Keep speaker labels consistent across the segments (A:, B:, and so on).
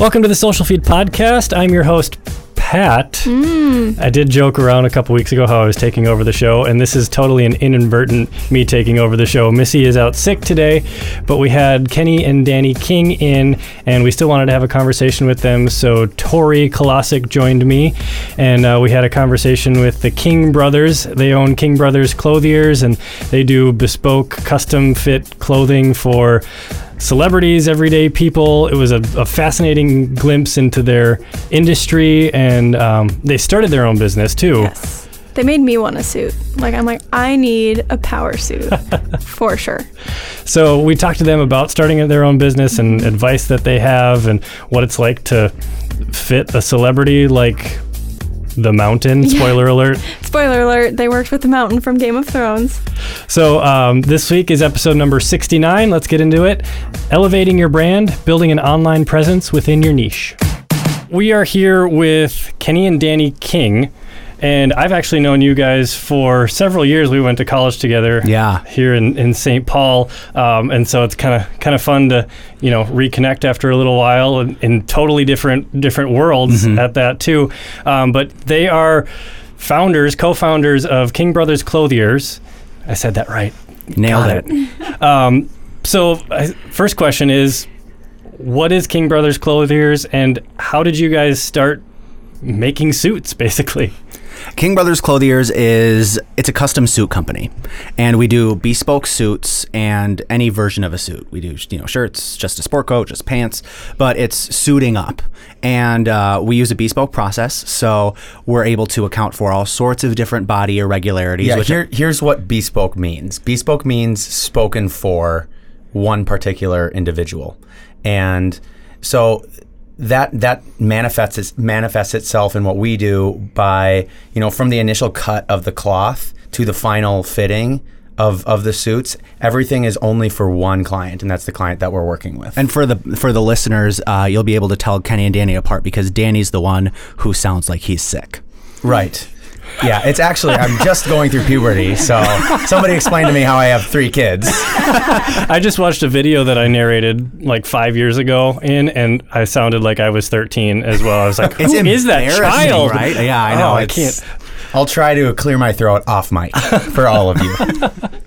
A: Welcome to the Social Feed Podcast. I'm your host, Pat. I did joke around a couple weeks ago how I was taking over the show, and this is totally an inadvertent me taking over the show. Missy is out sick today, but we had Kenny and Danny King in, and we still wanted to have a conversation with them. So Tori Kolosik joined me, and uh, we had a conversation with the King brothers. They own King Brothers Clothiers, and they do bespoke, custom fit clothing for celebrities, everyday people. It was a, a fascinating glimpse into their industry, and um, they started their own business too.
B: Yes. They made me want a suit. Like I'm like, I need a power suit for sure.
A: So we talked to them about starting their own business and advice that they have, and what it's like to fit a celebrity like the Mountain. Spoiler alert.
B: Spoiler alert, they worked with the mountain from Game of Thrones.
A: So um, this week is episode number 69. Let's get into it. Elevating your brand, building an online presence within your niche. We are here with Kenny and Danny King. And I've actually known you guys for several years. We went to college together.
C: Yeah.
A: Here in, in St. Paul, um, and so it's kind of kind of fun to you know reconnect after a little while in, in totally different different worlds at that too. Um, but they are founders, co-founders of King Brothers Clothiers. I said that right.
C: Nailed
A: Got
C: it.
A: Um, so, I, first question is, what is King Brothers Clothiers, and how did you guys start making suits, basically?
C: King Brothers Clothiers is it's a custom suit company, and we do bespoke suits and any version of a suit. We do you know shirts, just a sport coat, just pants, but it's suiting up, and uh, we use a bespoke process, so we're able to account for all sorts of different body irregularities.
D: Yeah, here, here's what bespoke means. Bespoke means spoken for one particular individual, and so that that manifests its, manifests itself in what we do by you know from the initial cut of the cloth to the final fitting of of the suits. Everything is only for one client, and that's the client that we're working with.
C: and for the for the listeners, uh, you'll be able to tell Kenny and Danny apart because Danny's the one who sounds like he's sick.
D: Right. Yeah, it's actually I'm just going through puberty, so somebody explained to me how I have three kids.
A: I just watched a video that I narrated like five years ago in, and I sounded like I was 13 as well. I was like,
C: It's
A: "Who is that child?"
C: right? Yeah, I oh, know.
A: Oh, I can't.
D: I'll try to clear my throat off mic for all of you.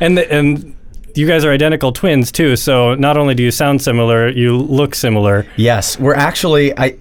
A: And the, and you guys are identical twins too. So not only do you sound similar, you look similar.
D: Yes, we're actually I.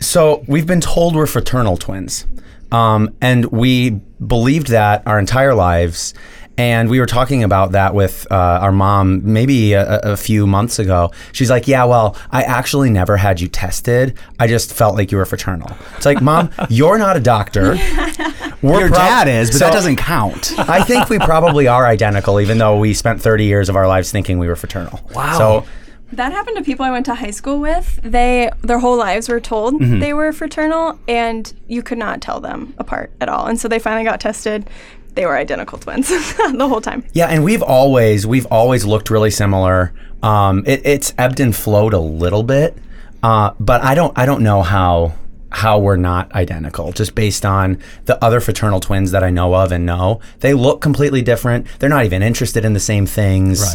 D: So we've been told we're fraternal twins, um, and we believed that our entire lives. And we were talking about that with uh, our mom maybe a, a few months ago. She's like, "Yeah, well, I actually never had you tested. I just felt like you were fraternal." It's like, "Mom, you're not a doctor. We're
C: Your
D: prob-
C: dad is, but
D: So-
C: that doesn't count.
D: I think we probably are identical, even though we spent 30 years of our lives thinking we were fraternal.
A: Wow.
D: So
B: That happened to people I went to high school with. They their whole lives were told
C: Mm-hmm.
B: they were fraternal and you could not tell them apart at all. And so they finally got tested. They were identical twins the whole time.
D: Yeah, and we've always we've always looked really similar. Um, it, it's ebbed and flowed a little bit, uh, but I don't I don't know how how we're not identical just based on the other fraternal twins that I know of and know. They look completely different. They're not even interested in the same things.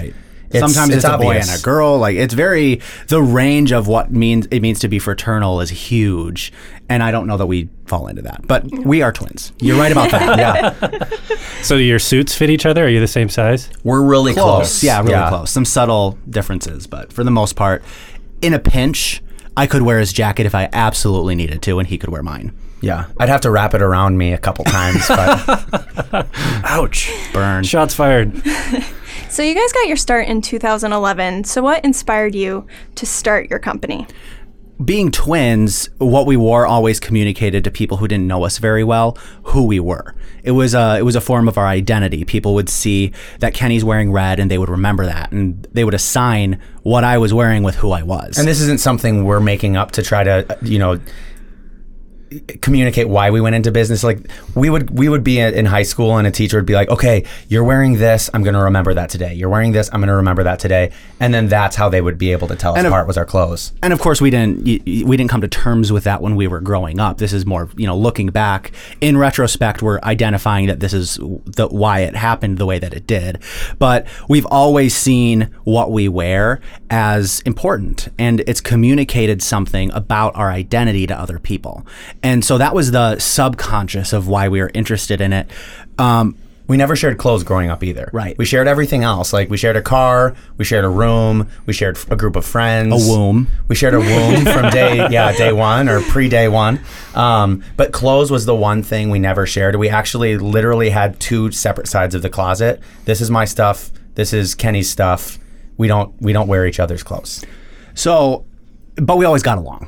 C: Sometimes it's, a boy and a girl. Like it's very the range of what means it means to be fraternal is huge, and I don't know that we fall into that. But we are twins. You're right about that.
D: Yeah,
A: So do your suits fit each other? Are you the same size?
D: we're really close.
C: Yeah, really close. Some subtle differences, but for the most part, in a pinch, I could wear his jacket if I absolutely needed to, and he could wear mine.
D: Yeah, I'd have to wrap it around me a couple times, but
A: Ouch!
C: Burn.
A: Shots fired.
B: So you guys got your start in 2011. So what inspired you to start your company?
C: being twins, what we wore always communicated to people who didn't know us very well who we were. It was a it was a form of our identity. People would see that Kenny's wearing red, and they would remember that, and they would assign what I was wearing with who I was.
D: and this isn't something we're making up to try to uh, you know communicate why we went into business. Like we would we would be in high school and a teacher would be like, "Okay, you're wearing this. I'm going to remember that today. You're wearing this. I'm going to remember that today." And then that's how they would be able to tell us
C: And of-
D: apart was our clothes.
C: and of course we didn't we didn't come to terms with that when we were growing up this is more you know looking back in retrospect we're identifying that this is the why it happened the way that it did but we've always seen what we wear as important and it's communicated something about our identity to other people and so that was the subconscious of why we were interested in it um,
D: We never shared clothes growing up either.
C: Right.
D: We shared everything else. Like we shared a car, we shared a room, we shared a group of friends,
C: A womb.
D: We shared a womb from day yeah day one or pre day one. Um, but clothes was the one thing we never shared. We actually literally had two separate sides of the closet. This is my stuff. This is Kenny's stuff. We don't we don't wear each other's clothes.
C: So, but we always got along.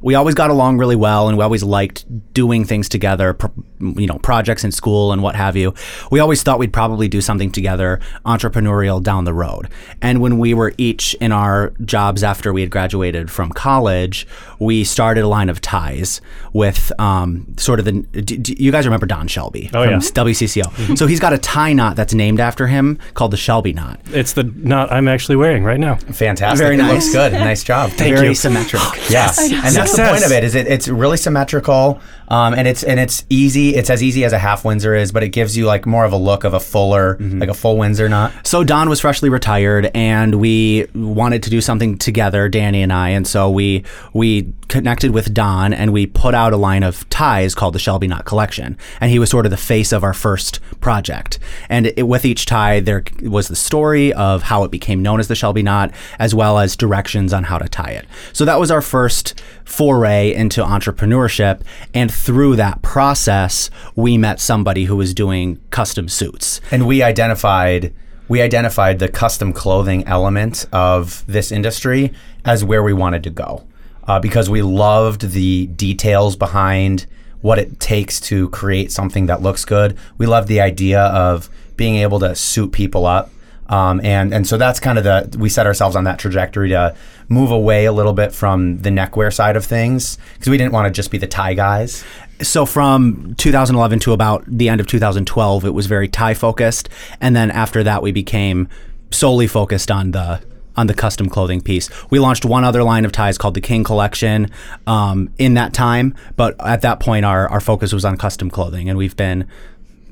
C: We always got along really well, and we always liked doing things together. Pro, you know, projects in school and what have you. We always thought we'd probably do something together, entrepreneurial down the road. And when we were each in our jobs after we had graduated from college, we started a line of ties with um, sort of the. Do, do you guys remember Don Shelby
A: Oh,
C: from
A: yeah.
C: WCCO? so he's got a tie knot that's named after him called the Shelby knot.
A: It's the knot I'm actually wearing right now.
D: Fantastic.
C: Very nice.
D: looks good. Nice job.
A: Thank
C: Very
A: you.
C: symmetric.
D: Yes, and that's the point of it. Is it? It's really symmetrical, um, and it's and it's easy. It's as easy as a half Windsor is, but it gives you like more of a look of a fuller, like a full Windsor knot.
C: So Don was freshly retired, and we wanted to do something together, Danny and I, and so we we connected with Don, and we put out a line of ties called the Shelby Knot Collection, and he was sort of the face of our first project. And it, with each tie, there was the story of how it became known as the Shelby Knot, as well as directions on how to tie it. So that was our first foray into entrepreneurship, and through that process, we met somebody who was doing custom suits.
D: and we identified we identified the custom clothing element of this industry as where we wanted to go uh, because we loved the details behind what it takes to create something that looks good we loved the idea of being able to suit people up um, and and so that's kind of the we set ourselves on that trajectory to move away a little bit from the neckwear side of things because we didn't want to just be the tie guys.
C: So from 2011 to about the end of 2012 it was very tie focused. And then after that we became solely focused on the on the custom clothing piece. We launched one other line of ties called the king collection um, in that time. But at that point our, our focus was on custom clothing and we've been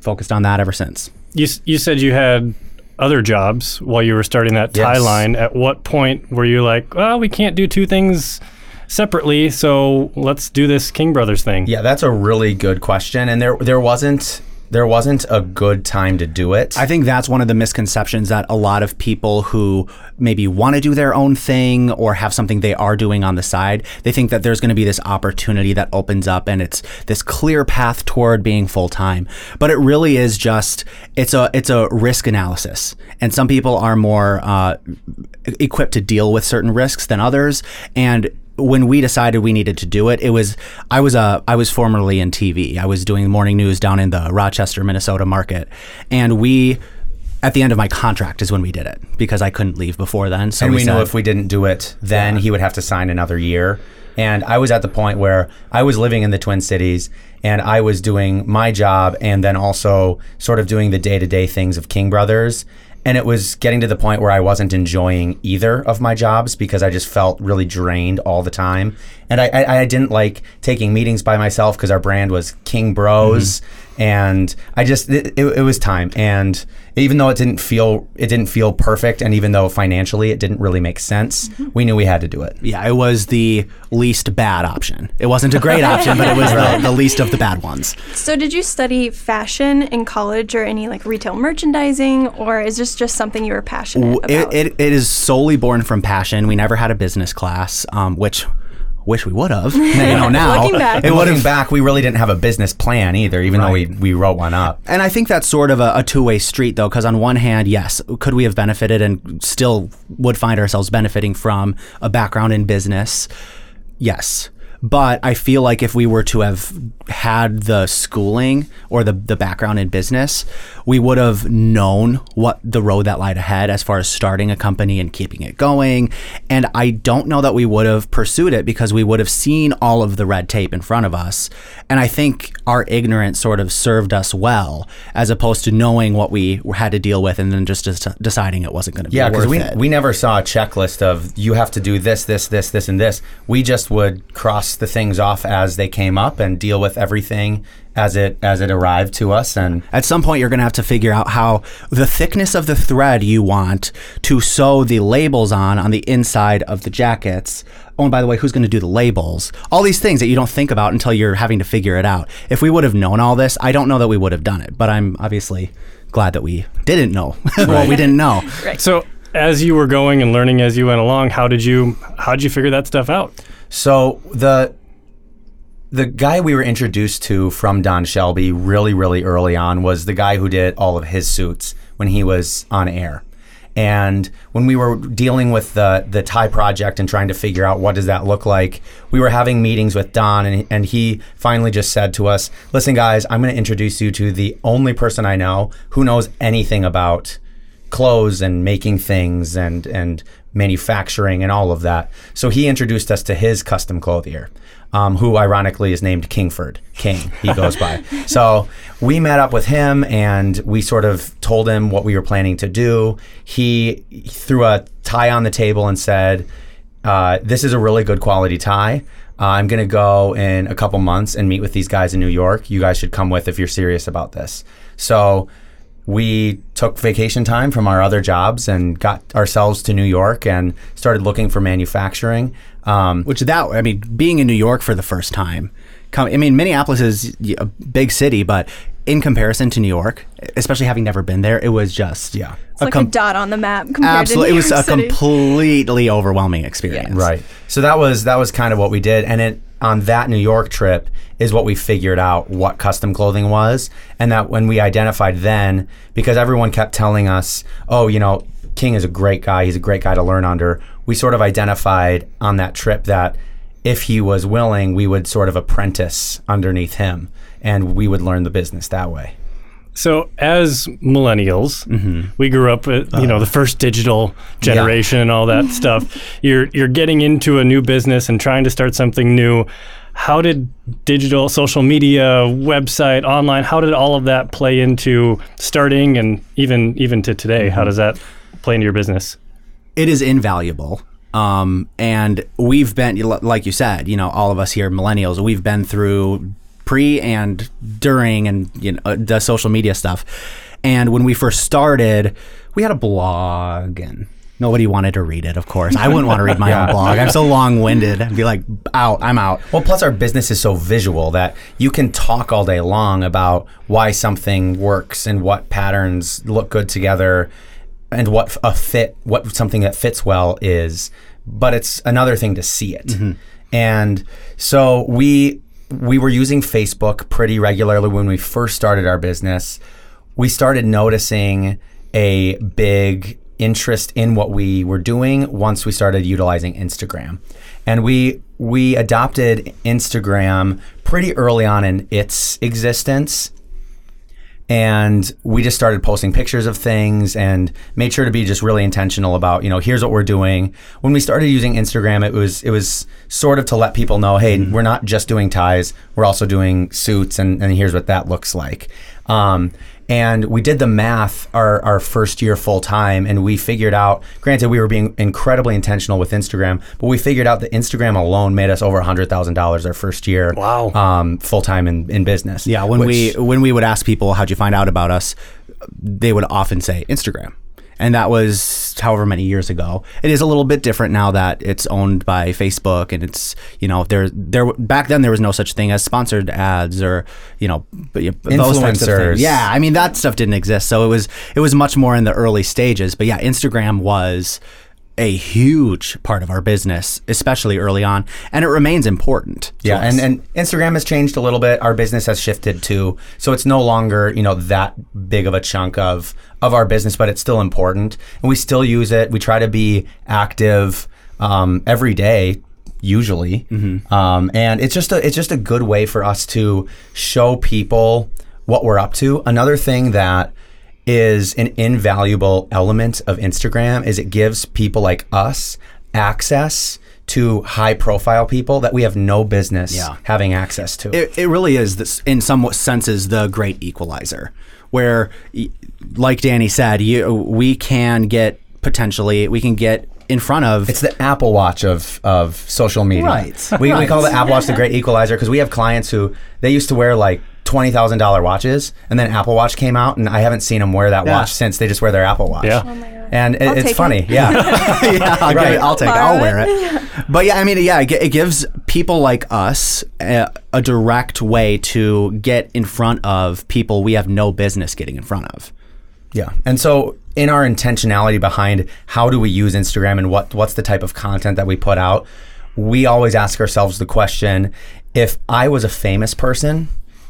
C: focused on that ever since.
A: You, you said you had other jobs while you were starting that tie
D: Yes.
A: line. At what point were you like, well, we can't do two things separately, so let's do this King Brothers thing?
D: Yeah, that's a really good question, and there there wasn't there wasn't a good time to do it.
C: I think that's one of the misconceptions that a lot of people who maybe want to do their own thing or have something they are doing on the side, they think that there's going to be this opportunity that opens up and it's this clear path toward being full time. But it really is just it's a it's a risk analysis, and some people are more uh, equipped to deal with certain risks than others, and when we decided we needed to do it, it was I was a I was formerly in TV. I was doing morning news down in the Rochester, Minnesota market, and we at the end of my contract is when we did it because I couldn't leave before then. So
D: and we, knew
C: said-
D: if we didn't do it, then he would have to sign another year. And I was at the point where I was living in the Twin Cities and I was doing my job and then also sort of doing the day to day things of King Brothers. And it was getting to the point where I wasn't enjoying either of my jobs because I just felt really drained all the time. And I, I, I didn't like taking meetings by myself because our brand was King Bros. Mm-hmm. And I just, it, it, it was time. And even though it didn't feel, it didn't feel perfect. And even though financially it didn't really make sense, we knew we had to do it.
C: yeah, it was the least bad option. It wasn't a great option, but it was the, the least of the bad ones.
B: So, did you study fashion in college or any like retail merchandising, or is this just something you were passionate about?
C: It, it, it is solely born from passion. We never had a business class, um, which wish we would have. You know, now
B: Looking back.
C: it would
D: looking
C: have
D: back, we really didn't have a business plan either, even though we, we wrote one up.
C: And I think that's sort of a, a two way street, though, because on one hand, yes, could we have benefited and still would find ourselves benefiting from a background in business? Yes. But I feel like if we were to have had the schooling or the, the background in business, we would have known what the road that lied ahead as far as starting a company and keeping it going. And I don't know that we would have pursued it because we would have seen all of the red tape in front of us. And I think our ignorance sort of served us well as opposed to knowing what we had to deal with and then just des- deciding it wasn't going to be worth it.
D: Yeah, because we,
C: it.
D: we never saw a checklist of you have to do this, this, this, this, and this. We just would cross the things off as they came up and deal with everything as it as it arrived to us. And
C: At some point, you're going to have to figure out how the thickness of the thread you want to sew the labels on on the inside of the jackets. Oh, and by the way, who's going to do the labels? All these things that you don't think about until you're having to figure it out. If we would have known all this, I don't know that we would have done it. But I'm obviously glad that we didn't know what we didn't know.
A: So as you were going and learning as you went along, how did you how did you figure that stuff out?
D: So the the guy we were introduced to from Don Shelby really, really early on was the guy who did all of his suits when he was on air. And when we were dealing with the the tie project and trying to figure out what does that look like, we were having meetings with Don, and, and he finally just said to us, "Listen, guys, I'm going to introduce you to the only person I know who knows anything about clothes and making things and and manufacturing and all of that. So he introduced us to his custom clothier, um, who ironically is named Kingford King. He goes by. So we met up with him and we sort of told him what we were planning to do. He threw a tie on the table and said, uh, "This is a really good quality tie." Uh, I'm going to go in a couple months and meet with these guys in New York. You guys should come with if you're serious about this. So we took vacation time from our other jobs and got ourselves to New York and started looking for manufacturing. Um,
C: Which that I mean, being in New York for the first time. Come, I mean, Minneapolis is a big city, but in comparison to New York, especially having never been there, it was just
D: Yeah.
B: It's like a dot on the map compared
C: absolutely.
B: to
C: It was
B: York
C: a
B: City.
C: completely overwhelming experience.
D: Right. So that was that was kind of what we did, and it on that New York trip is what we figured out what custom clothing was, and that when we identified then, because everyone kept telling us, oh, you know, King is a great guy, he's a great guy to learn under. We sort of identified on that trip that if he was willing, we would sort of apprentice underneath him, and we would learn the business that way.
A: So as millennials, mm-hmm. we grew up with you know uh-huh. the first digital generation and all that stuff. You're you're getting into a new business and trying to start something new. How did digital, social media, website, online, how did all of that play into starting and even even to today? How mm-hmm. does that play into your business?
C: it is invaluable. Um, and we've been, like you said, you know, all of us here, millennials, we've been through pre and during and you know the social media stuff. And when we first started, we had a blog and nobody wanted to read it. Of course, I wouldn't want to read my own blog. I'm so long winded. I'd be like, out, I'm out.
D: Well, plus our business is so visual that you can talk all day long about why something works and what patterns look good together and what a fit, what something that fits well is. But it's another thing to see it. Mm-hmm. And so we we were using Facebook pretty regularly when we first started our business. We started noticing a big interest in what we were doing once we started utilizing Instagram. And we we adopted Instagram pretty early on in its existence and we just started posting pictures of things and made sure to be just really intentional about you know here's what we're doing. When we started using instagram it was it was sort of to let people know hey we're not just doing ties we're also doing suits and, and here's what that looks like. Um, and we did the math our, our first year full time and we figured out granted we were being incredibly intentional with instagram but we figured out that instagram alone made us over $100000 our first year
A: Wow.
D: um, full time in, in business
C: Yeah, when
D: which-
C: we when we would ask people how'd you find out about us, they would often say Instagram. And that was however many years ago. It is a little bit different now that it's owned by Facebook and it's you know there there back then there was no such thing as sponsored ads or you know but, those types of
D: Influencers.
C: Yeah, I mean that stuff didn't exist. So it was it was much more in the early stages. But yeah, Instagram was a huge part of our business, especially early on, and it remains important.
D: Yeah, and, and Instagram has changed a little bit. Our business has shifted too, so it's no longer you know that big of a chunk of of our business, but it's still important, and we still use it. We try to be active um, every day, usually, um, and it's just a it's just a good way for us to show people what we're up to. Another thing that is an invaluable element of Instagram is it gives people like us access to high profile people that we have no business
C: Yeah.
D: having access to.
C: It, it really is this in some senses the great equalizer where like danny said you, we can get potentially we can get in front of
D: It's the Apple Watch of of social media.
C: Right.
D: We, we call the Apple Watch the great equalizer because we have clients who they used to wear like twenty thousand dollar watches, and then Apple Watch came out, and I haven't seen them wear that
C: Yeah.
D: watch since. They just wear their Apple Watch.
A: Yeah.
B: Oh my God.
D: And it, it's funny,
B: it.
D: yeah.
C: yeah, I'll,
D: Right.
C: get it. I'll take it. I'll wear
B: it.
C: it. But yeah, I mean, yeah, it, it gives people like us a, a direct way to get in front of people we have no business getting in front of.
D: Yeah. And so in our intentionality behind how do we use Instagram and what what's the type of content that we put out, we always ask ourselves the question, if I was a famous person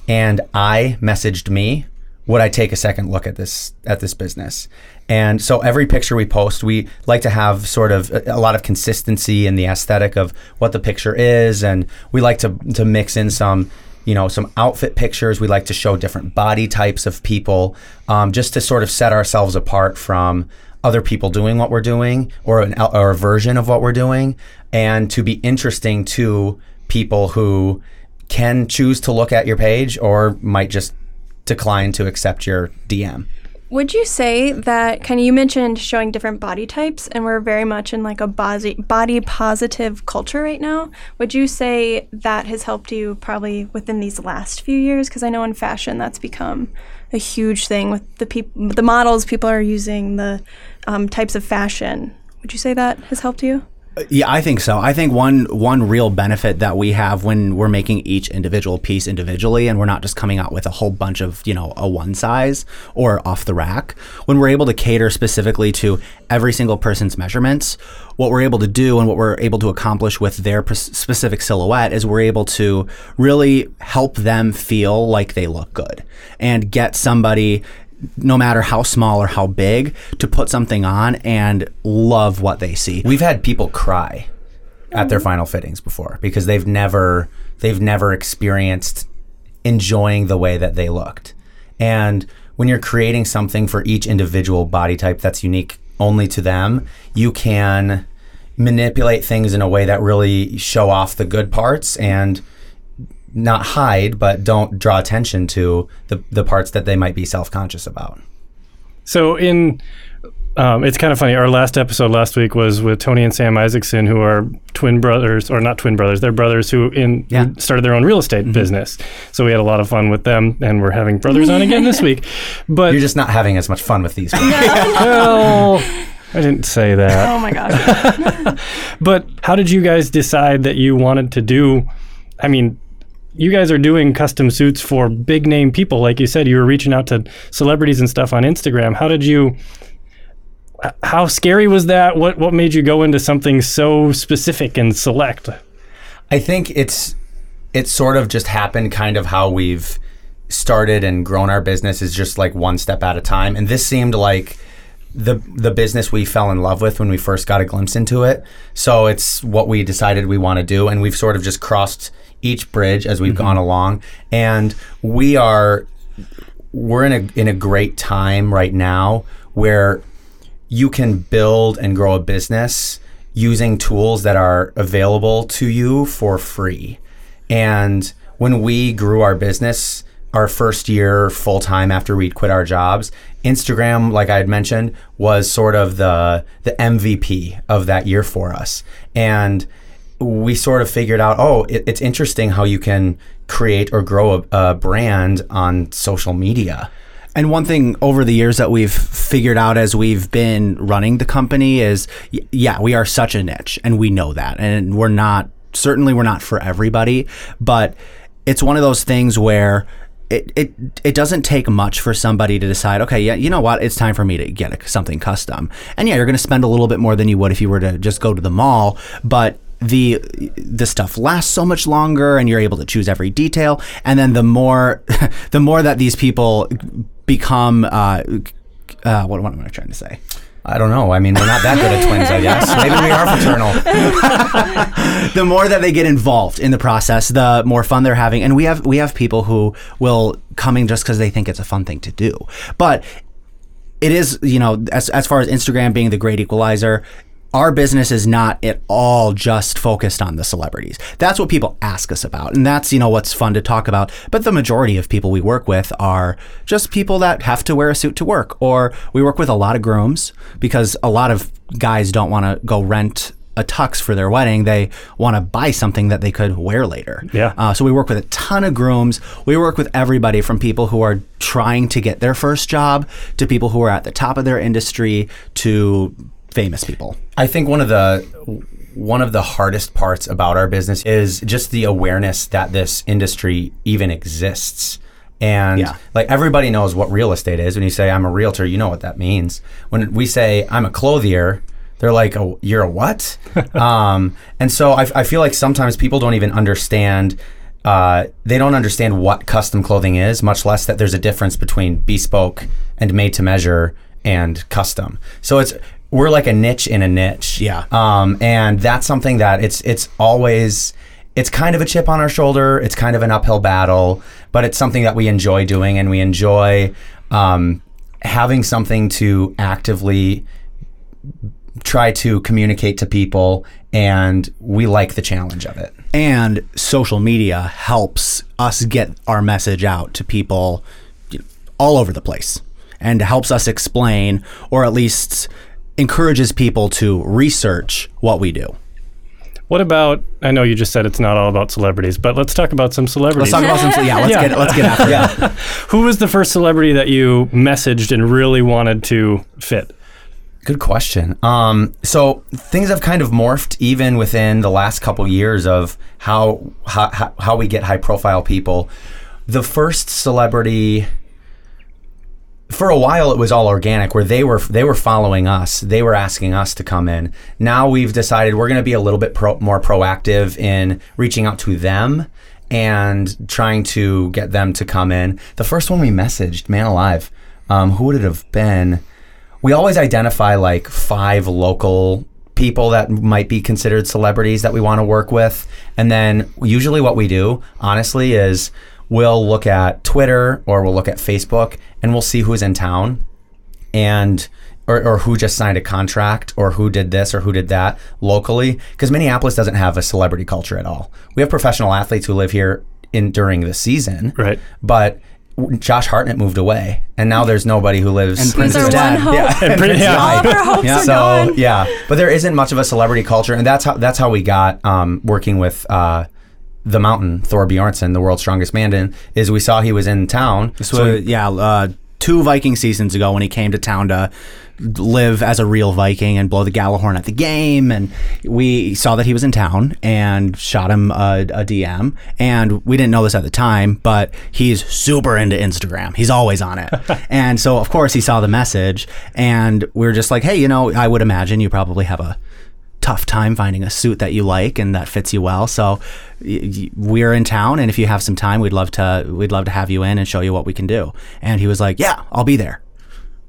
D: and I messaged me, would I take a second look at this at this business? And so every picture we post, we like to have sort of a, a lot of consistency in the aesthetic of what the picture is and we like to to mix in some you know some outfit pictures. We like to show different body types of people, um, just to sort of set ourselves apart from other people doing what we're doing, or an or a version of what we're doing, and to be interesting to people who can choose to look at your page or might just decline to accept your DM.
B: Would you say that kind of you mentioned showing different body types and we're very much in like a body body positive culture right now. Would you say that has helped you probably within these last few years because I know in fashion that's become a huge thing with the people the models people are using the um, types of fashion. Would you say that has helped you?
C: Yeah, I think so. I think one one real benefit that we have when we're making each individual piece individually and we're not just coming out with a whole bunch of, you know, a one size or off the rack, when we're able to cater specifically to every single person's measurements, what we're able to do and what we're able to accomplish with their specific silhouette is we're able to really help them feel like they look good and get somebody no matter how small or how big, to put something on and love what they see.
D: We've had people cry at their final fittings before because they've never they've never experienced enjoying the way that they looked. And when you're creating something for each individual body type that's unique only to them, you can manipulate things in a way that really show off the good parts and not hide but don't draw attention to the, the parts that they might be self-conscious about.
A: So in um, it's kind of funny. Our last episode last week was with Tony and Sam Isaacson, who are twin brothers, or not twin brothers. They're brothers who in
C: Yeah.
A: started their own real estate business. So we had a lot of fun with them, and we're having brothers on again this week. But
D: You're just not having as much fun with these. ones.
A: well, I didn't say that.
B: Oh my gosh.
A: But how did you guys decide that you wanted to do? I mean, you guys are doing custom suits for big name people, like you said. You were reaching out to celebrities and stuff on Instagram. How did you? How scary was that? What what made you go into something so specific and select?
D: I think it's it's sort of just happened kind of how we've started and grown our business is just like one step at a time. And this seemed like the the business we fell in love with when we first got a glimpse into it. So it's what we decided we want to do and we've sort of just crossed each bridge as we've mm-hmm. gone along and we are we're in a in a great time right now where you can build and grow a business using tools that are available to you for free. And when we grew our business, our first year full time after we'd quit our jobs, Instagram, like I had mentioned, was sort of the the MVP of that year for us. And we sort of figured out, oh, it, it's interesting how you can create or grow a, a brand on social media.
C: And one thing over the years that we've figured out as we've been running the company is yeah, we are such a niche and we know that. And we're not, certainly we're not for everybody, but it's one of those things where it, it, it doesn't take much for somebody to decide, okay, yeah, you know what? It's time for me to get something custom. And yeah, you're going to spend a little bit more than you would if you were to just go to the mall, but the the stuff lasts so much longer and you're able to choose every detail and then the more the more that these people become uh, uh what, what am I trying to say
D: I don't know. I mean, we're not that good at twins, I guess. Maybe we are fraternal.
C: the more that they get involved in the process, the more fun they're having. And we have we have people who will coming just because they think it's a fun thing to do. But it is, you know, as as far as Instagram being the great equalizer. Our business is not at all just focused on the celebrities. That's what people ask us about. And that's, you know, what's fun to talk about. But the majority of people we work with are just people that have to wear a suit to work. Or we work with a lot of grooms because a lot of guys don't want to go rent a tux for their wedding. They want to buy something that they could wear later.
A: Yeah.
C: Uh, so we work with a ton of grooms. We work with everybody from people who are trying to get their first job to people who are at the top of their industry to famous people.
D: I think one of the one of the hardest parts about our business is just the awareness that this industry even exists. And
C: Yeah.
D: like everybody knows what real estate is. When you say I'm a realtor, you know what that means. When we say I'm a clothier, they're like, oh, "You're a what?" um, and so I, I feel like sometimes people don't even understand. Uh, they don't understand what custom clothing is, much less that there's a difference between bespoke and made to measure and custom. So it's we're like a niche in a niche.
C: Yeah.
D: Um, and that's something that it's it's always it's kind of a chip on our shoulder. It's kind of an uphill battle, but it's something that we enjoy doing, and we enjoy um, having something to actively try to communicate to people, and we like the challenge of it.
C: And social media helps us get our message out to people all over the place and helps us explain or at least encourages people to research what we do.
A: What about? I know you just said it's not all about celebrities, but let's talk about some celebrities.
C: Let's talk about some. Yeah, let's
A: Yeah.
C: get let's get after
D: Yeah.
A: Who was the first celebrity that you messaged and really wanted to fit?
D: Good question. Um, so things have kind of morphed even within the last couple years of how how, how- how we get high profile people. The first celebrity for a while it was all organic where they were they were following us. They were asking us to come in. Now we've decided we're going to be a little bit pro- more proactive in reaching out to them and trying to get them to come in. The first one we messaged man alive um, who would it have been? We always identify like five local people that might be considered celebrities that we want to work with. And then usually what we do, honestly, is we'll look at Twitter or we'll look at Facebook and we'll see who's in town and or, or who just signed a contract or who did this or who did that locally because Minneapolis doesn't have a celebrity culture at all. We have professional athletes who live here in during the season.
A: Right.
D: But Josh Hartnett moved away and now there's nobody who lives
C: And
B: He's
C: Prince's
B: our one
C: dad.
B: hope.
C: Yeah.
A: And Prince- yeah.
B: All of our hopes
C: Yeah.
B: are
D: so
B: gone.
D: yeah, but there isn't much of a celebrity culture, and that's how that's how we got um, working with uh, the Mountain Thor Björnsson, the world's strongest man. in- Is we saw he was in town,
C: So yeah, uh, two Viking seasons ago when he came to town to live as a real Viking and blow the Gjallarhorn at the game, and we saw that he was in town and shot him a, a DM. And we didn't know this at the time, but he's super into Instagram. He's always on it, and so of course he saw the message, and we are just like, hey, you know, I would imagine you probably have a tough time finding a suit that you like and that fits you well. So we're in town, and if you have some time, we'd love to we'd love to have you in and show you what we can do. And he was like, "Yeah, I'll be there."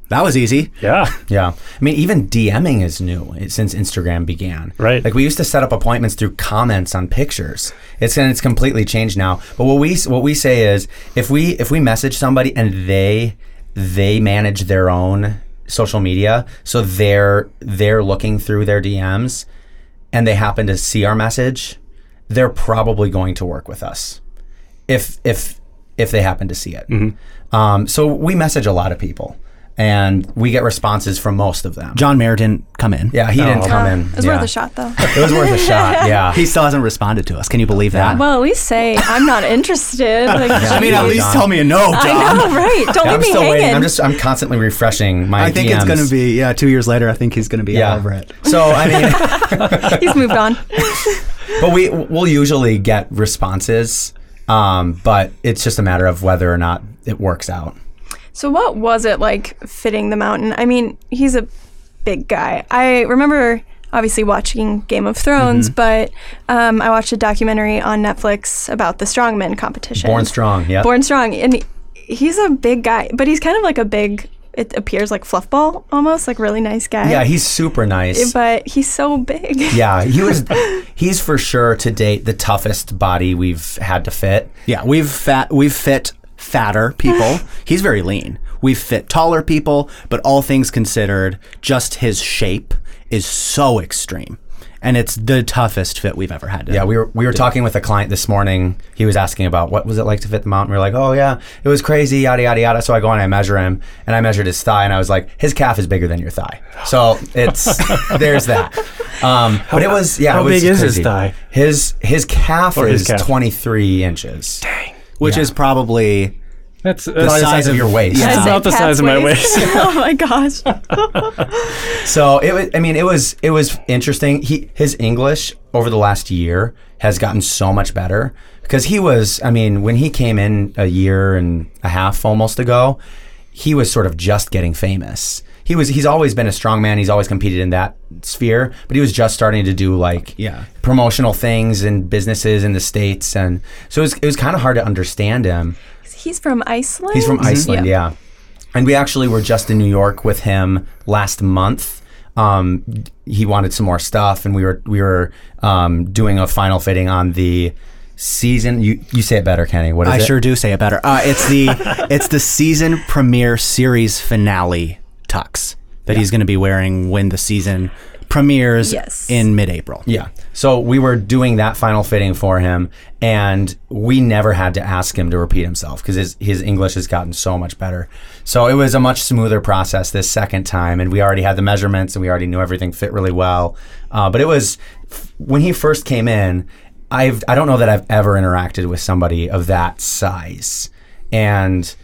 C: That was easy.
A: Yeah.
D: Yeah, I mean, even DMing is new since Instagram began.
A: Right.
D: Like we used to set up appointments through comments on pictures. It's and it's completely changed now. But what we what we say is if we if we message somebody and they they manage their own social media, so they're they're looking through their DMs and they happen to see our message, they're probably going to work with us. If if if they happen to see it. Um, so we message a lot of people. And we get responses from most of them.
C: John Mayer didn't come in.
D: Yeah, he didn't
A: Oh.
D: come
B: Uh,
D: in.
B: It was
D: yeah.
B: worth a shot, though.
D: It was worth a shot. Yeah.
C: He still hasn't responded to us. Can you believe that?
B: well, at least say I'm not interested. Like,
C: I mean, at
D: John.
C: least tell me a no, John.
B: I know, right? Don't
D: Yeah,
B: leave
D: I'm
B: me
D: still
B: hanging.
D: waiting. I'm just I'm constantly refreshing my
C: I think it's going to be yeah. Two years later, I think he's going to be
D: yeah.
C: over it.
D: So I mean,
B: He's moved on.
D: but we we'll usually get responses, um, but it's just a matter of whether or not it works out.
B: So, what was it like fitting the mountain? I mean, he's a big guy. I remember obviously watching Game of Thrones, but um, I watched a documentary on Netflix about the strongman competition.
D: Born strong. Yeah.
B: Born Strong. And he's a big guy, but he's kind of like a big it appears like fluffball almost, like really nice guy.
D: Yeah, he's super nice.
B: but he's so big.
D: Yeah, he was. he's for sure to date the toughest body we've had to fit.
C: Yeah, we've fat we've fit fatter people. He's very lean. We've fit taller people, but all things considered, just his shape is so extreme. And it's the toughest fit we've ever had. To
D: Yeah, we were we were talking with a client this morning. He was asking about what was it like to fit the mountain. We were like, oh yeah, it was crazy, yada yada yada. So I go and I measure him, and I measured his thigh, and I was like, his calf is bigger than your thigh. So it's there's that. Um, but it was yeah.
A: how
D: it was
A: big is his thigh?
D: His his calf
A: Or
D: is 23 inches.
C: Which
D: Yeah.
C: is probably
A: That's, that's
D: the size of your waist.
C: Yeah.
A: It's about the size of my waist.
B: oh my gosh.
D: So it was. I mean, it was. It was interesting. He his English over the last year has gotten so much better because he was. I mean, when he came in a year and a half almost ago, he was sort of just getting famous. He was. He's always been a strong man. He's always competed in that sphere, but he was just starting to do like
C: Yeah.
D: promotional things and businesses in the states, and so it was. It was kind of hard to understand him.
B: He's from Iceland.
D: He's from Iceland, yeah. And we actually were just in New York with him last month. Um, he wanted some more stuff, and we were we were um, doing a final fitting on the season. You you say it better, Kenny. What is
C: I
D: it?
C: sure do say it better. Uh, it's the it's the season premiere series finale tux that he's going to be wearing when the season premieres
B: Yes.
C: in mid-April.
D: Yeah. So we were doing that final fitting for him, and we never had to ask him to repeat himself because his, his English has gotten so much better. So it was a much smoother process this second time, and we already had the measurements and we already knew everything fit really well. Uh, but it was when he first came in. I've I don't know that I've ever interacted with somebody of that size, and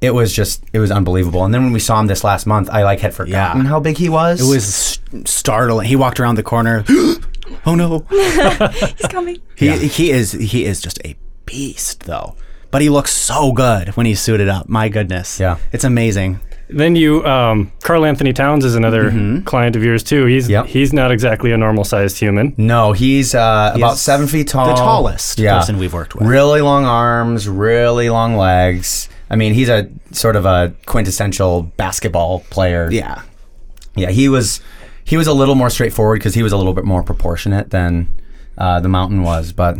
D: it was just it was unbelievable. And then when we saw him this last month, I like had forgotten
C: Yeah.
D: how big he was.
C: It was startling. He walked around the corner. oh no.
B: He's coming.
C: He he is he is just a beast though. But he looks so good when he's suited up. My goodness.
D: Yeah.
C: It's amazing.
A: Then you, um, Karl Anthony Towns is another client of yours too. He's
D: Yep.
A: he's not exactly a normal sized human.
D: No, he's uh, about seven feet tall.
C: the tallest person we've worked with.
D: Really long arms, really long legs. I mean, he's a sort of a quintessential basketball player.
C: Yeah.
D: yeah. He was he was a little more straightforward because he was a little bit more proportionate than uh, the mountain was. But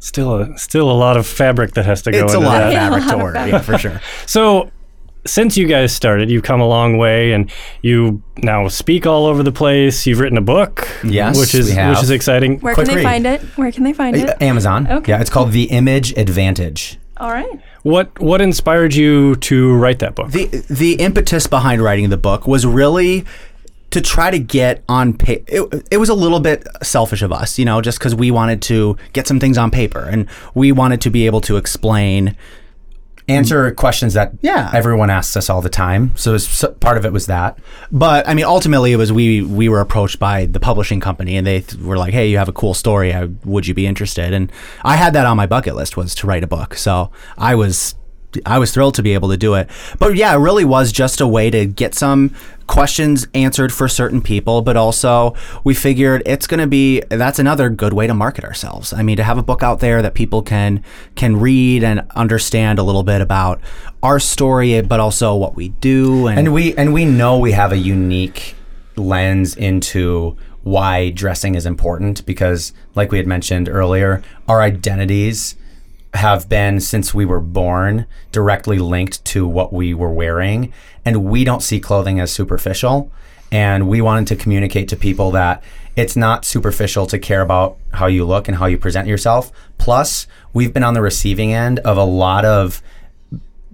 A: Still a still a lot of fabric that has to go
C: It's a lot
A: that.
C: of fabric to
B: of
C: order. Yeah, for sure.
A: So, since you guys started, you've come a long way, and you now speak all over the place. You've written a book,
D: Yes,
A: which is
D: we have.
A: which is exciting.
B: Where
D: Quick
B: can they
D: read.
B: find it? Where can they find
D: Uh,
B: it?
D: Amazon.
B: Okay.
D: Yeah, it's called The Image Advantage.
B: All right.
A: What what inspired you to write that book?
C: the the impetus behind writing the book was really to try to get on paper. It, it was a little bit selfish of us, you know, just because we wanted to get some things on paper and we wanted to be able to explain.
D: Answer questions that
C: Yeah.
D: everyone asks us all the time. So, it's, so part of it was that.
C: But I mean, ultimately, it was we we were approached by the publishing company and they th- were like, "Hey, you have a cool story. I, would you be interested?" And I had that on my bucket list was to write a book. So I was I was thrilled to be able to do it. But yeah, it really was just a way to get some questions answered for certain people, but also we figured it's going to be that's another good way to market ourselves. I mean, to have a book out there that people can can read and understand a little bit about our story, but also what we do and,
D: and we and we know we have a unique lens into why dressing is important because like we had mentioned earlier our identities have been since we were born directly linked to what we were wearing. And we don't see clothing as superficial. And we wanted to communicate to people that it's not superficial to care about how you look and how you present yourself. Plus we've been on the receiving end of a lot of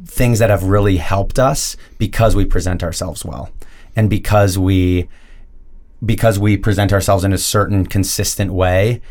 D: things that have really helped us because we present ourselves well. And because we because we present ourselves in a certain consistent way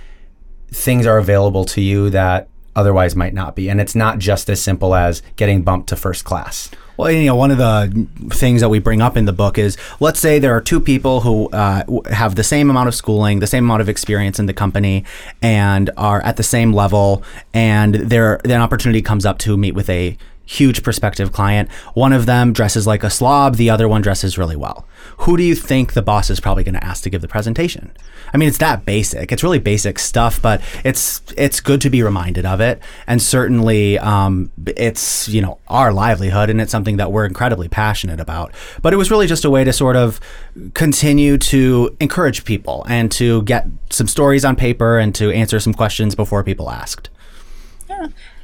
D: things are available to you that otherwise might not be. And it's not just as simple as getting bumped to first class.
C: Well, you know, one of the things that we bring up in the book is let's say there are two people who uh, have the same amount of schooling, the same amount of experience in the company, and are at the same level, and there an opportunity comes up to meet with a huge prospective client. One of them dresses like a slob, the other one dresses really well. Who do you think the boss is probably going to ask to give the presentation? I mean, it's that basic. It's really basic stuff, but it's it's good to be reminded of it. And certainly, um, it's you know our livelihood, and it's something that we're incredibly passionate about. But it was really just a way to sort of continue to encourage people and to get some stories on paper and to answer some questions before people asked.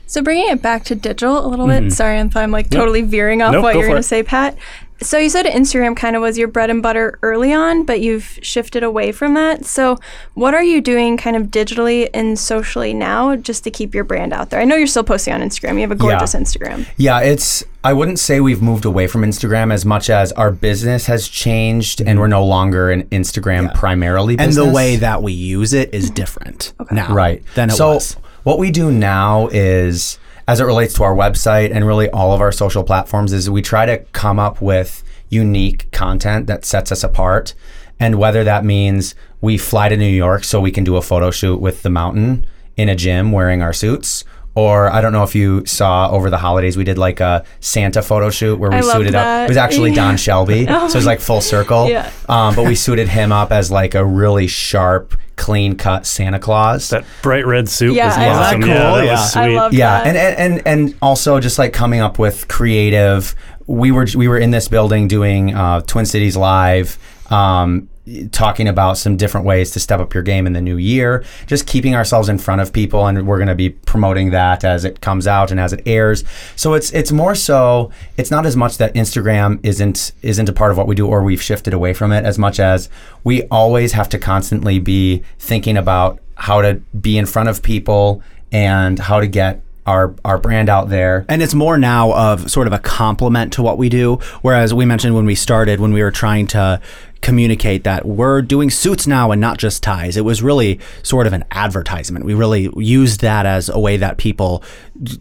B: So bringing it back to digital a little bit. Mm-hmm. Sorry if I'm like totally veering off
A: Nope,
B: what
A: go
B: you're going to say, Pat. So you said Instagram kind of was your bread and butter early on, but you've shifted away from that. So what are you doing kind of digitally and socially now just to keep your brand out there? I know you're still posting on Instagram. You have a gorgeous Instagram.
D: Yeah, it's. I wouldn't say we've moved away from Instagram as much as our business has changed, and we're mm-hmm. no longer an Instagram primarily.
C: And the way that we use it is different now
D: right
C: than it
D: so
C: was.
D: What we do now is as it relates to our website and really all of our social platforms is we try to come up with unique content that sets us apart and whether that means we fly to new york so we can do a photo shoot with the mountain in a gym wearing our suits or I don't know if you saw over the holidays we did like a Santa photo shoot where we
B: I
D: suited up. It was actually Don Shelby, so it was like full circle.
B: Yeah.
D: Um, but we suited him up as like a really sharp, clean cut Santa Claus.
A: That bright red suit
B: Yeah,
A: was
B: I love
A: awesome.
C: that.
A: Yeah, that
C: yeah.
A: was sweet.
B: I love
D: yeah
B: that.
D: and, and and and also just like coming up with creative we were we were in this building doing uh, twin cities live um, talking about some different ways to step up your game in the new year just keeping ourselves in front of people and we're going to be promoting that as it comes out and as it airs. So it's it's more so it's not as much that instagram isn't isn't a part of what we do or we've shifted away from it as much as we always have to constantly be thinking about how to be in front of people and how to get our our brand out there.
C: And it's more now of sort of a complement to what we do. Whereas we mentioned when we started, when we were trying to communicate that we're doing suits now and not just ties, it was really sort of an advertisement. We really used that as a way that people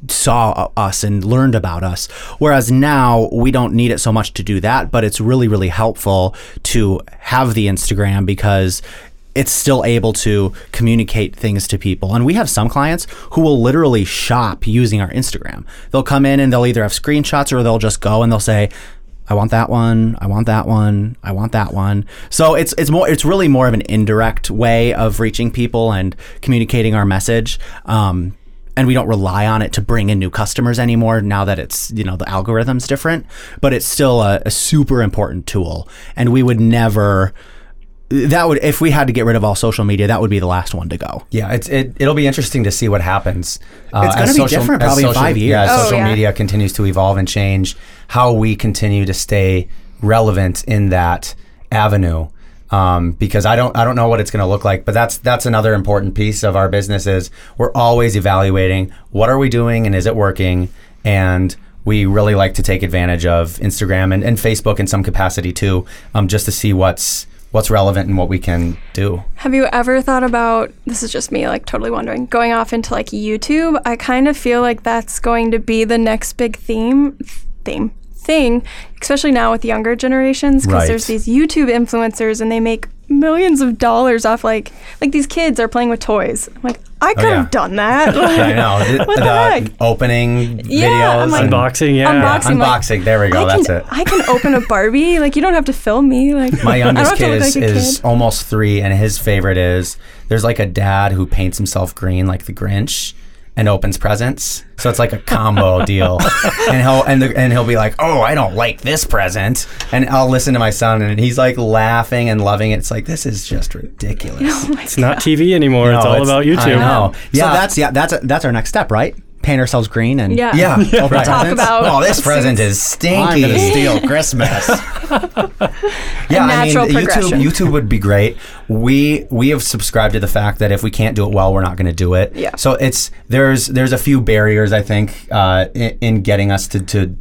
C: saw us and learned about us. Whereas now we don't need it so much to do that, but it's really, really helpful to have the Instagram because it's still able to communicate things to people. And we have some clients who will literally shop using our Instagram. They'll come in and they'll either have screenshots or they'll just go and they'll say, I want that one, I want that one, I want that one. So it's it's more it's really more of an indirect way of reaching people and communicating our message. Um, and we don't rely on it to bring in new customers anymore now that it's you know the algorithm's different but it's still a, a super important tool and we would never that would if we had to get rid of all social media that would be the last one to go
D: Yeah, it's it, it'll be interesting to see what happens. Uh,
C: It's gonna
D: as
C: be different
D: as
C: probably in five years.
D: Yeah, as
B: Oh,
D: social
B: yeah.
D: media continues to evolve and change, how we continue to stay relevant in that avenue. Um, because I don't I don't know what it's going to look like, but that's that's another important piece of our business is we're always evaluating what are we doing and is it working, and we really like to take advantage of Instagram and, and Facebook in some capacity too, um, just to see what's what's relevant and what we can do.
B: Have you ever thought about this is just me like totally wondering going off into like YouTube? I kind of feel like that's going to be the next big theme theme thing, especially now with younger generations because
D: Right.
B: there's these YouTube influencers and they make millions of dollars off like like these kids are playing with toys. I'm like I oh, could have
D: Oh, yeah.
B: done that.
D: I know
B: What the heck?
D: opening
B: Yeah,
D: videos,
B: I'm like-
D: and-
A: Unboxing, yeah.
B: Unboxing. like,
D: there we go.
B: I
D: That's
B: can,
D: it.
B: I can open a Barbie. Like you don't have to film me. Like
D: My youngest kid is,
B: like a
D: is
B: kid.
D: almost three, and his favorite is there's like a dad who paints himself green like the Grinch and opens presents. So it's like a combo deal, and he'll and, the, and he'll be like, "Oh, I don't like this present," and I'll listen to my son, and he's like laughing and loving it. It's like this is just ridiculous.
A: Oh it's not TV anymore. it's
D: No,
A: all about YouTube.
D: I know.
C: so
D: Yeah,
C: that's yeah that's that's our next step right paint ourselves green and
B: Yeah.
D: yeah.
C: Open
D: right.
B: Talk about
D: Oh, this present is stinky.
C: i'm gonna steal christmas
D: Yeah,
B: natural
D: I mean, YouTube. YouTube would be great. We we have subscribed to the fact that if we can't do it well, we're not going to do it.
B: Yeah.
D: So it's there's there's a few barriers I think uh, in, in getting us to to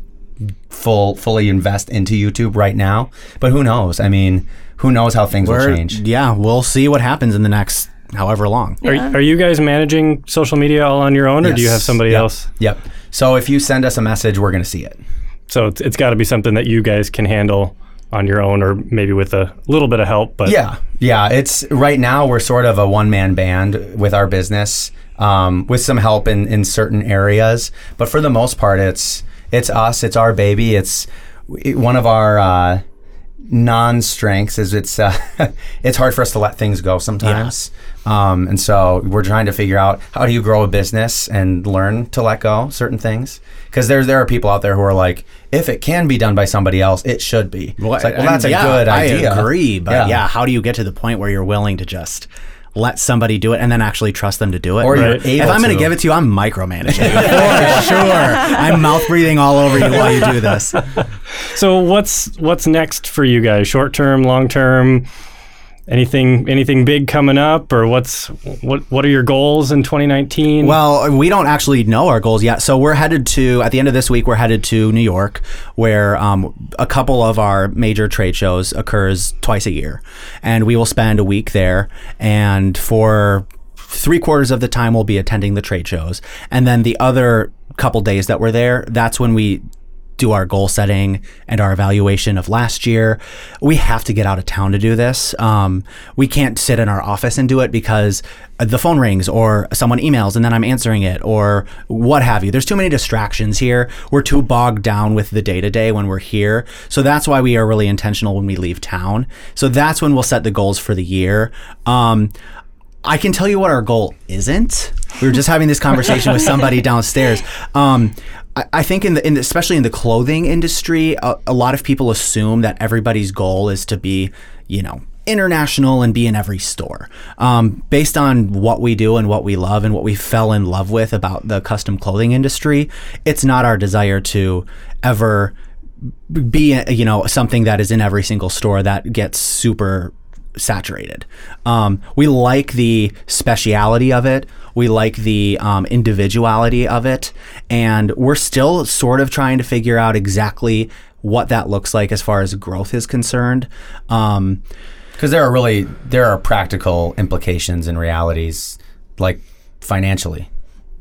D: full fully invest into YouTube right now. But who knows? I mean, who knows how things will
C: We're-
D: change?
C: yeah we'll see what happens in the next however long
A: Are, are you guys managing social media all on your own, or do you have somebody
D: Yep.
A: else?
D: Yep. So if you send us a message, we're going to see it.
A: So it's, it's got to be something that you guys can handle on your own, or maybe with a little bit of help. But
D: Yeah, yeah. It's right now we're sort of a one man band with our business, um, with some help in in certain areas. But for the most part, it's it's us. It's our baby. It's it- one of our uh, non-strengths is it's uh, it's hard for us to let things go sometimes. Um, and so we're trying to figure out how do you grow a business and learn to let go certain things because there there are people out there who are like if it can be done by somebody else it should be. it's like well that's a
C: yeah,
D: good idea.
C: I agree, but yeah. how do you get to the point where you're willing to just let somebody do it and then actually trust them to do it?
D: Or you're
A: Right.
D: able
C: if I'm going
D: to.
C: to give it to you, I'm micromanaging for sure. I'm mouth breathing all over you while you do this.
A: So what's what's next for you guys? Short term, long term? Anything anything big coming up, or what's what what are your goals in 2019?
C: Well, we don't actually know our goals yet. So we're headed to, at the end of this week, we're headed to New York, where um, a couple of our major trade shows occurs twice a year. And we will spend a week there. And for three quarters of the time, we'll be attending the trade shows. And then the other couple days that we're there, that's when we do our goal setting and our evaluation of last year. We have to get out of town to do this. Um, we can't sit in our office and do it because the phone rings or someone emails and then I'm answering it or what have you. There's too many distractions here. We're too bogged down with the day to day when we're here. So that's why we are really intentional when we leave town. So that's when we'll set the goals for the year. Um, I can tell you what our goal isn't. We were just having this conversation with somebody downstairs. Um, I, think in the, in the, especially in the clothing industry, a, a lot of people assume that everybody's goal is to be, you know, international and be in every store. Um, based on what we do and what we love and what we fell in love with about the custom clothing industry, it's not our desire to ever be you know something that is in every single store that gets super saturated. Um, we like the speciality of it. We like the um, individuality of it, and we're still sort of trying to figure out exactly what that looks like as far as growth is concerned. Um,
D: Because there are really there are practical implications and realities, like financially,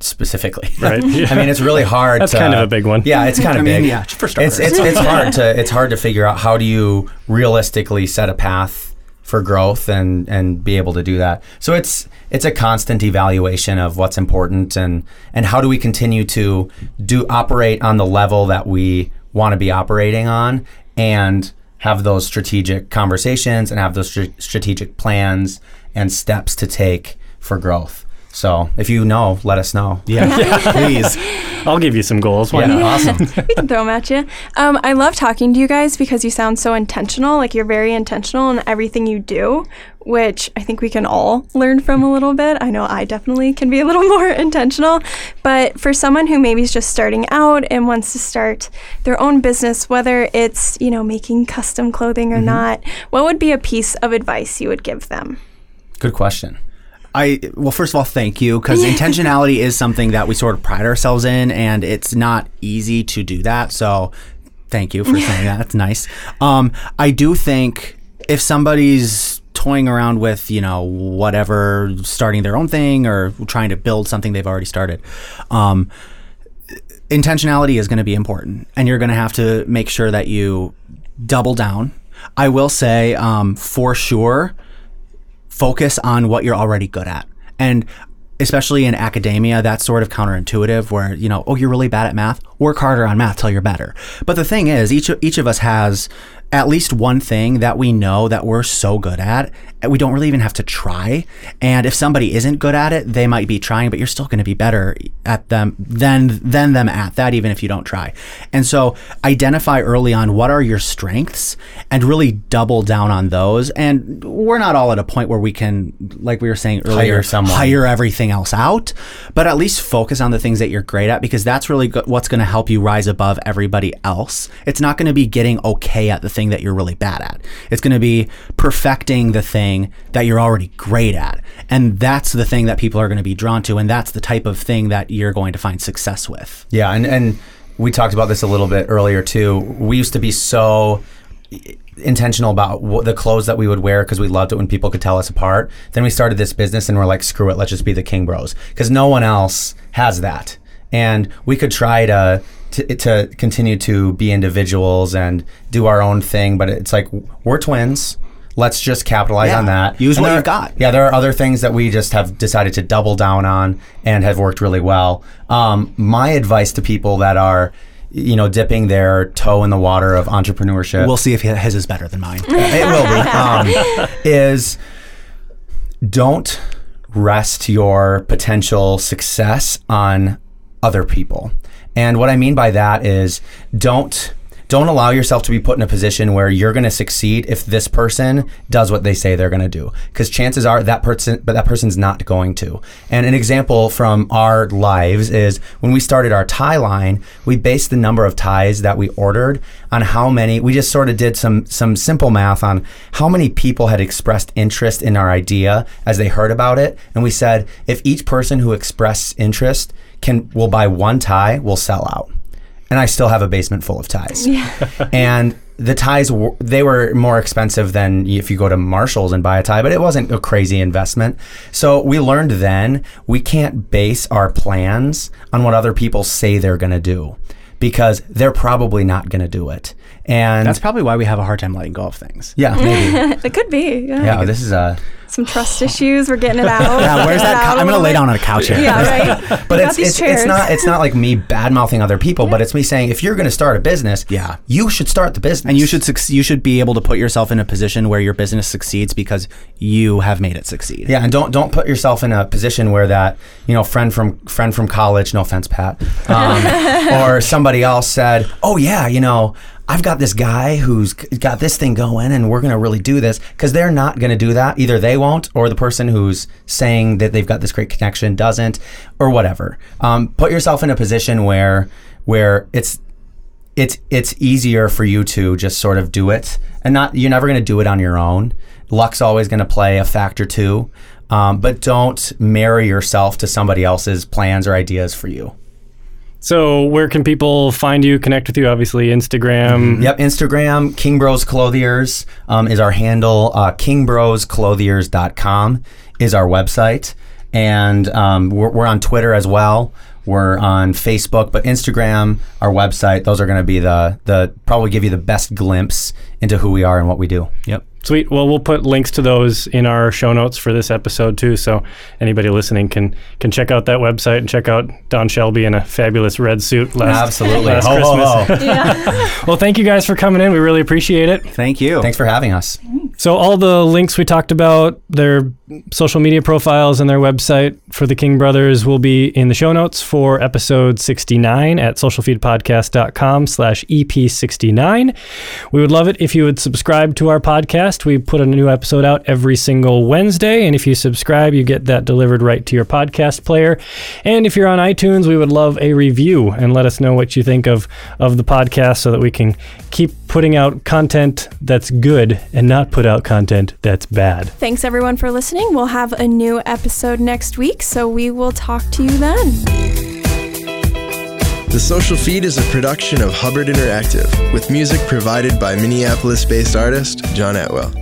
D: specifically.
A: Right.
D: I mean, it's really hard.
A: That's
D: to,
A: kind of a big one.
D: Yeah, it's kind of
C: I mean,
D: big.
C: yeah, for
D: It's
C: starters.
D: it's it's hard to it's hard to figure out how do you realistically set a path for growth and and be able to do that. So it's it's a constant evaluation of what's important and and how do we continue to do operate on the level that we want to be operating on and have those strategic conversations and have those str- strategic plans and steps to take for growth. So if you know, let us know.
C: yeah, please.
A: I'll give you some goals. Why
D: Yeah,
A: not?
D: awesome.
B: we can throw them at you. Um, I love talking to you guys because you sound so intentional. Like you're very intentional in everything you do, which I think we can all learn from a little bit. I know I definitely can be a little more intentional. But for someone who maybe is just starting out and wants to start their own business, whether it's, you know, making custom clothing or not, what would be a piece of advice you would give them?
D: Good question.
C: I well, first of all, thank you because intentionality is something that we sort of pride ourselves in, and it's not easy to do that. So, thank you for saying that. That's nice. Um, I do think if somebody's toying around with you know whatever, starting their own thing or trying to build something they've already started, um, intentionality is going to be important, and you're going to have to make sure that you double down. I will say, um, for sure, focus on what you're already good at. And especially in academia, that's sort of counterintuitive where, you know, oh, you're really bad at math. Work harder on math till you're better. But the thing is, each each of us has at least one thing that we know that we're so good at, we don't really even have to try. And if somebody isn't good at it, they might be trying, but you're still going to be better at them than than them at that, even if you don't try. And so, identify early on what are your strengths, and really double down on those. And we're not all at a point where we can, like we were saying earlier,
D: Hire someone.
C: hire everything else out, but at least focus on the things that you're great at because that's really go- what's going to help you rise above everybody else. It's not going to be getting okay at the thing that you're really bad at. It's going to be perfecting the thing that you're already great at. And that's the thing that people are going to be drawn to and that's the type of thing that you're going to find success with.
D: Yeah, and and we talked about this a little bit earlier too. We used to be so intentional about wh- the clothes that we would wear because we loved it when people could tell us apart. Then we started this business and we're like, screw it, let's just be the King Bros because no one else has that. And we could try to, to to continue to be individuals and do our own thing, but it's like we're twins. Let's just capitalize
C: Yeah,
D: on that.
C: use
D: And
C: what you've got.
D: Yeah, there are other things that we just have decided to double down on and have worked really well. Um, my advice to people that are you know, dipping their toe in the water of entrepreneurship.
C: We'll see if his is better than mine.
D: it will be. Um, is don't rest your potential success on other people. And what I mean by that is don't don't allow yourself to be put in a position where you're going to succeed if this person does what they say they're going to do. Because chances are that person but that person's not going to. And an example from our lives is when we started our tie line we based the number of ties that we ordered on how many we just sort of did some some simple math on how many people had expressed interest in our idea as they heard about it. And we said if each person who expressed interest can will buy one tie will sell out and I still have a basement full of ties. Yeah. and the ties w- they were more expensive than if you go to Marshalls and buy a tie, but it wasn't a crazy investment. So we learned then we can't base our plans on what other people say they're going to do because they're probably not going to do it. And
C: that's probably why we have a hard time letting go of things.
D: Yeah, maybe.
B: it could be.
D: Yeah, yeah this is a
B: some trust issues. We're getting it out.
C: yeah, where's that? Co- I'm gonna lay down on a couch here.
B: Yeah,
D: right. but it's it's, it's, not it's not like me bad mouthing other people, yeah. but it's me saying if you're gonna start a business,
C: yeah,
D: you should start the business,
C: and you should su- you should be able to put yourself in a position where your business succeeds because you have made it succeed.
D: Yeah, and don't don't put yourself in a position where that you know friend from friend from college, no offense, Pat, um, or somebody else said, oh yeah, you know. I've got this guy who's got this thing going and we're going to really do this because they're not going to do that. Either they won't or the person who's saying that they've got this great connection doesn't or whatever. Um, put yourself in a position where where it's it's it's easier for you to just sort of do it and not you're never going to do it on your own. Luck's always going to play a factor too. Um, but don't marry yourself to somebody else's plans or ideas for you.
A: So, where can people find you, connect with you? Obviously, Instagram.
D: Mm-hmm. Yep, Instagram, King Bros Clothiers um, is our handle. Uh, KingBrosClothiers.com is our website. And um, we're, we're on Twitter as well. We're on Facebook, but Instagram, our website, those are going to be the the probably give you the best glimpse into who we are and what we do.
C: Yep.
A: Sweet. Well, we'll put links to those in our show notes for this episode too, so anybody listening can can check out that website and check out Don Shelby in a fabulous red suit last
D: absolutely
A: last
D: ho,
A: Christmas. Ho, ho. Yeah. well, thank you guys for coming in. We really appreciate it.
C: Thank you.
D: Thanks for having us.
A: So all the links we talked about, their social media profiles and their website for the King Brothers will be in the show notes for episode 69 at socialfeedpodcast.com slash EP69. We would love it if you would subscribe to our podcast. We put a new episode out every single Wednesday, and if you subscribe, you get that delivered right to your podcast player. And if you're on iTunes, we would love a review and let us know what you think of, of the podcast so that we can keep putting out content that's good and not put out content that's bad.
B: Thanks everyone for listening. We'll have a new episode next week, so we will talk to you then.
E: The Social Feed is a production of Hubbard Interactive, with music provided by Minneapolis based artist John Atwell.